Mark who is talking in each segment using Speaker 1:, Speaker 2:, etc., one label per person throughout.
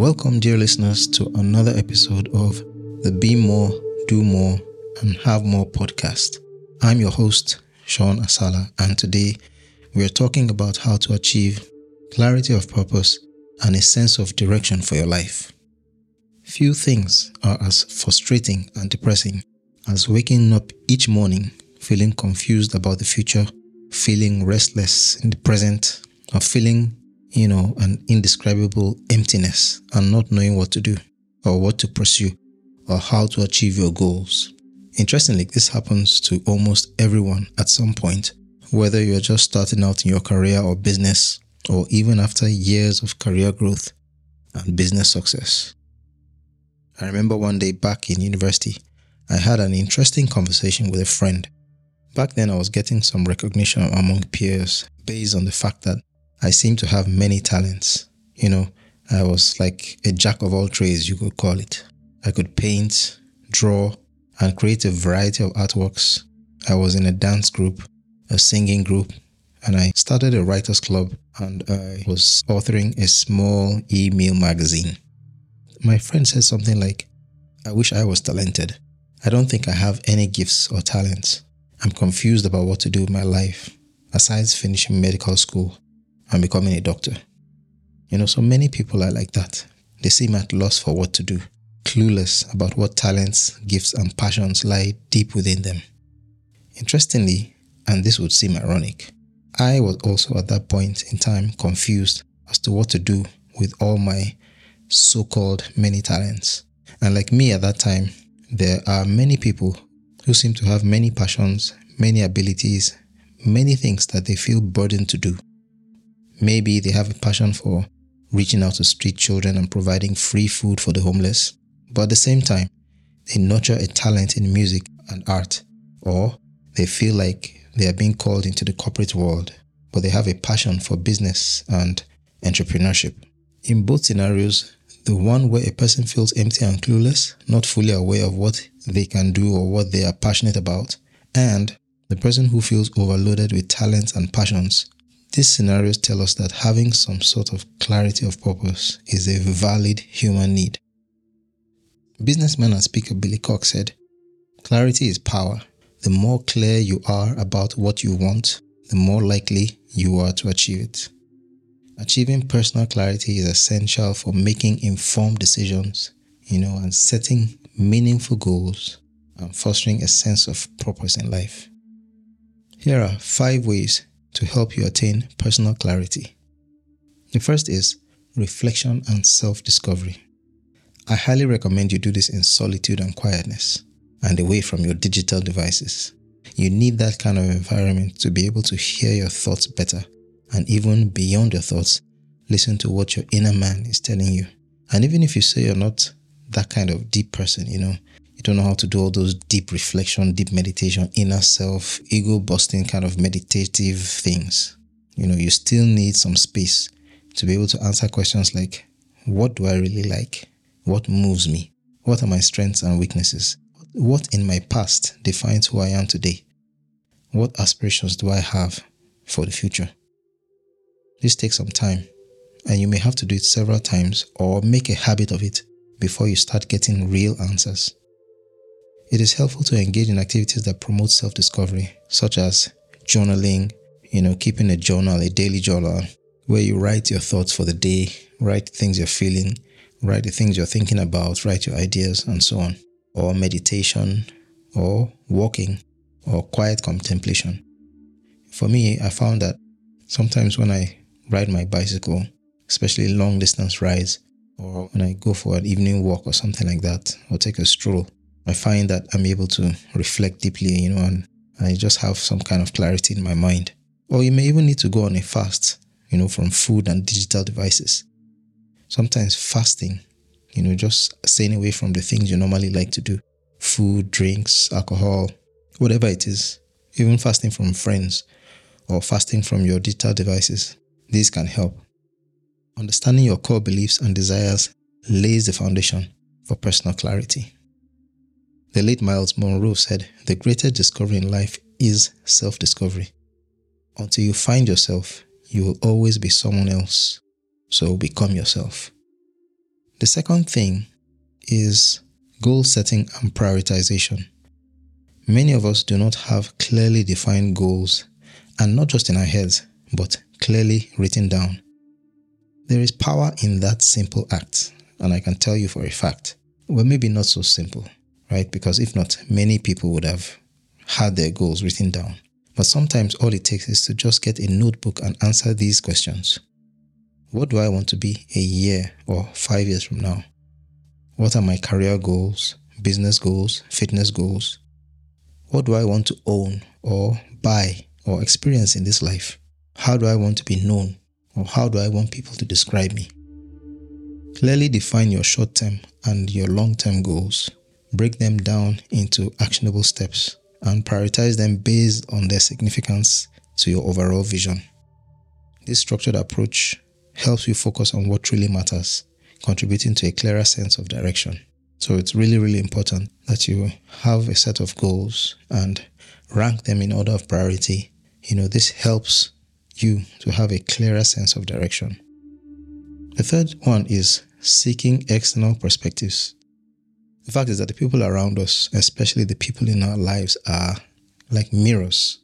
Speaker 1: Welcome, dear listeners, to another episode of the Be More, Do More, and Have More podcast. I'm your host, Sean Asala, and today we are talking about how to achieve clarity of purpose and a sense of direction for your life. Few things are as frustrating and depressing as waking up each morning feeling confused about the future, feeling restless in the present, or feeling, you know, an indescribable emptiness and not knowing what to do or what to pursue or how to achieve your goals. Interestingly, this happens to almost everyone at some point, whether you're just starting out in your career or business, or even after years of career growth and business success. I remember one day back in university, I had an interesting conversation with a friend. Back then, I was getting some recognition among peers based on the fact that I seemed to have many talents. You know, I was like a jack of all trades, you could call it. I could paint, draw, and create a variety of artworks. I was in a dance group, a singing group, and I started a writers club and I was authoring a small email magazine. My friend said something like, I wish I was talented. I don't think I have any gifts or talents. I'm confused about what to do with my life, aside finishing medical school and becoming a doctor. You know, so many people are like that. They seem at loss for what to do, clueless about what talents, gifts, and passions lie deep within them. Interestingly, and this would seem ironic, I was also at that point in time confused as to what to do with all my so called many talents. And like me at that time, there are many people who seem to have many passions, many abilities, many things that they feel burdened to do. Maybe they have a passion for reaching out to street children and providing free food for the homeless, but at the same time, they nurture a talent in music and art, or they feel like they are being called into the corporate world, but they have a passion for business and entrepreneurship. In both scenarios, the one where a person feels empty and clueless, not fully aware of what they can do or what they are passionate about, and the person who feels overloaded with talents and passions. These scenarios tell us that having some sort of clarity of purpose is a valid human need. Businessman and speaker Billy Cox said, Clarity is power. The more clear you are about what you want, the more likely you are to achieve it. Achieving personal clarity is essential for making informed decisions, you know, and setting meaningful goals and fostering a sense of purpose in life. Here are five ways to help you attain personal clarity. The first is reflection and self discovery. I highly recommend you do this in solitude and quietness and away from your digital devices. You need that kind of environment to be able to hear your thoughts better and even beyond your thoughts, listen to what your inner man is telling you. And even if you say you're not that kind of deep person, you know, you don't know how to do all those deep reflection, deep meditation, inner self, ego busting kind of meditative things, you know, you still need some space to be able to answer questions like, what do I really like? What moves me? What are my strengths and weaknesses? What in my past defines who I am today? What aspirations do I have for the future? This takes some time, and you may have to do it several times or make a habit of it before you start getting real answers. It is helpful to engage in activities that promote self discovery, such as journaling, you know, keeping a journal, a daily journal, where you write your thoughts for the day, write things you're feeling, write the things you're thinking about, write your ideas, and so on, or meditation, or walking, or quiet contemplation. For me, I found that sometimes when I ride my bicycle, especially long distance rides, or when I go for an evening walk or something like that, or take a stroll, I find that I'm able to reflect deeply, you know, and I just have some kind of clarity in my mind. Or you may even need to go on a fast, you know, from food and digital devices. Sometimes fasting, you know, just staying away from the things you normally like to do food, drinks, alcohol, whatever it is, even fasting from friends or fasting from your digital devices these can help. Understanding your core beliefs and desires lays the foundation for personal clarity. The late Myles Munroe said, The greatest discovery in life is self discovery. Until you find yourself, you will always be someone else. So become yourself. The second thing is goal setting and prioritization. Many of us do not have clearly defined goals, and not just in our heads, but clearly written down. There is power in that simple act, and I can tell you for a fact. Well, maybe not so simple, right? Because if not, many people would have had their goals written down. But sometimes all it takes is to just get a notebook and answer these questions. What do I want to be a year or five years from now? What are my career goals, business goals, fitness goals? What do I want to own or buy or experience in this life? How do I want to be known or how do I want people to describe me? Clearly define your short term and your long term goals. Break them down into actionable steps and prioritize them based on their significance to your overall vision. This structured approach helps you focus on what truly matters, contributing to a clearer sense of direction. So it's really, really important that you have a set of goals and rank them in order of priority. You know, this helps you to have a clearer sense of direction. The third one is seeking external perspectives. The fact is that the people around us, especially the people in our lives, are like mirrors.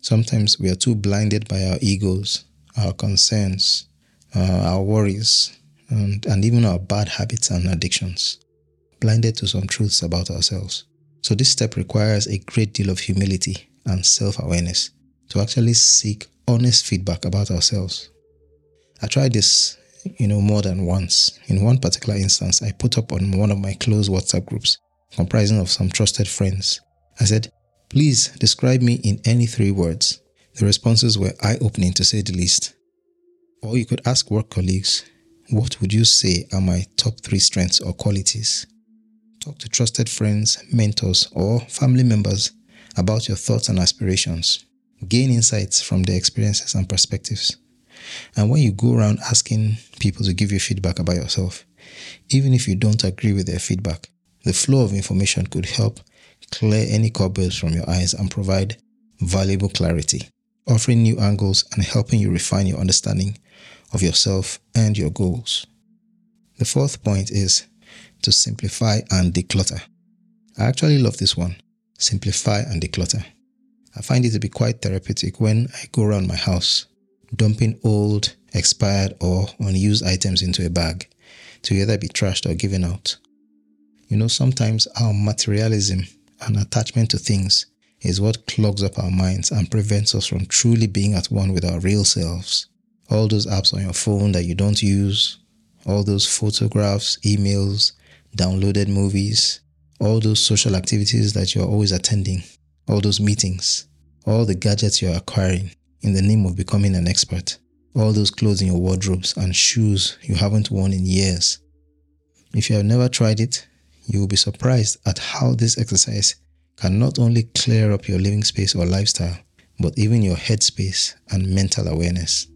Speaker 1: Sometimes we are too blinded by our egos, our concerns, uh, our worries, and, and even our bad habits and addictions, blinded to some truths about ourselves. So, this step requires a great deal of humility and self awareness to actually seek honest feedback about ourselves. I tried this, you know, more than once. In one particular instance, I put up on one of my close WhatsApp groups, comprising of some trusted friends. I said, Please describe me in any three words. The responses were eye opening to say the least. Or you could ask work colleagues, What would you say are my top three strengths or qualities? Talk to trusted friends, mentors, or family members about your thoughts and aspirations. Gain insights from their experiences and perspectives. And when you go around asking people to give you feedback about yourself, even if you don't agree with their feedback, the flow of information could help clear any cobwebs from your eyes and provide valuable clarity, offering new angles and helping you refine your understanding of yourself and your goals. The fourth point is to simplify and declutter. I actually love this one simplify and declutter. I find it to be quite therapeutic when I go around my house, dumping old, expired, or unused items into a bag to either be trashed or given out. You know, sometimes our materialism and attachment to things is what clogs up our minds and prevents us from truly being at one with our real selves. All those apps on your phone that you don't use, all those photographs, emails, downloaded movies, all those social activities that you're always attending, all those meetings, all the gadgets you're acquiring in the name of becoming an expert, all those clothes in your wardrobes and shoes you haven't worn in years. If you have never tried it, you will be surprised at how this exercise can not only clear up your living space or lifestyle, but even your headspace and mental awareness.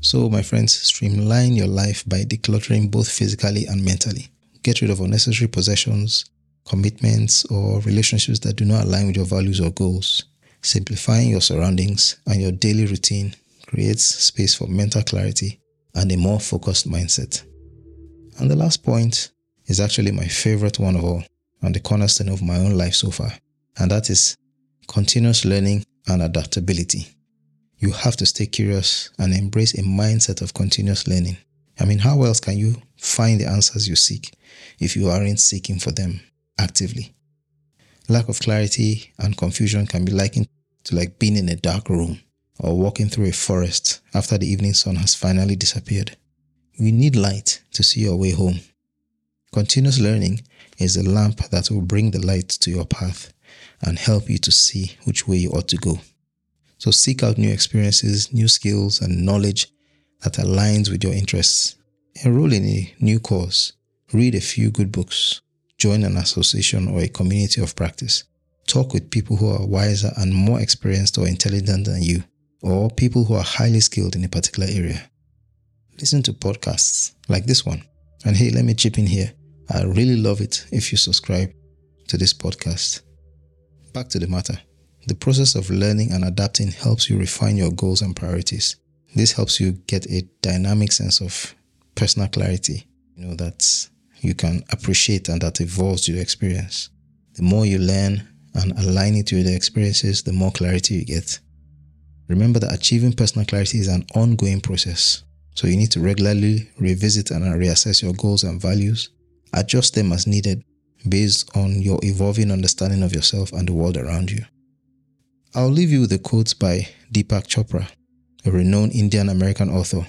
Speaker 1: So, my friends, streamline your life by decluttering both physically and mentally. Get rid of unnecessary possessions, commitments, or relationships that do not align with your values or goals. Simplifying your surroundings and your daily routine creates space for mental clarity and a more focused mindset. And the last point is actually my favorite one of all and the cornerstone of my own life so far, and that is continuous learning and adaptability. You have to stay curious and embrace a mindset of continuous learning. I mean, how else can you find the answers you seek if you aren't seeking for them actively? Lack of clarity and confusion can be likened to like being in a dark room or walking through a forest after the evening sun has finally disappeared. You need light to see your way home. Continuous learning is a lamp that will bring the light to your path and help you to see which way you ought to go. So seek out new experiences, new skills, and knowledge that aligns with your interests. Enroll in a new course, read a few good books, join an association or a community of practice. Talk with people who are wiser and more experienced or intelligent than you, or people who are highly skilled in a particular area. Listen to podcasts like this one. And hey, let me chip in here. I really love it if you subscribe to this podcast. Back to the matter. The process of learning and adapting helps you refine your goals and priorities. This helps you get a dynamic sense of personal clarity you know, that you can appreciate and that evolves your experience. The more you learn and align it with the experiences, the more clarity you get. Remember that achieving personal clarity is an ongoing process. So you need to regularly revisit and reassess your goals and values, adjust them as needed based on your evolving understanding of yourself and the world around you. I'll leave you with a quote by Deepak Chopra, a renowned Indian American author.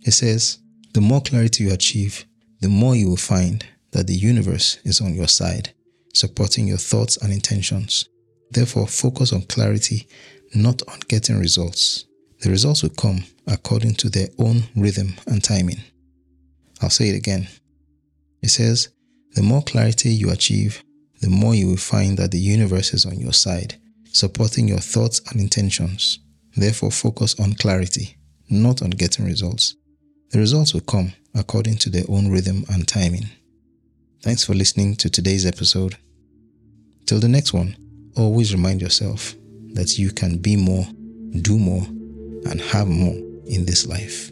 Speaker 1: He says, The more clarity you achieve, the more you will find that the universe is on your side, supporting your thoughts and intentions. Therefore, focus on clarity, not on getting results. The results will come according to their own rhythm and timing. I'll say it again. It says, the more clarity you achieve, the more you will find that the universe is on your side, supporting your thoughts and intentions. Therefore, focus on clarity, not on getting results. The results will come according to their own rhythm and timing. Thanks for listening to today's episode. Till the next one, always remind yourself that you can be more, do more, and have more in this life.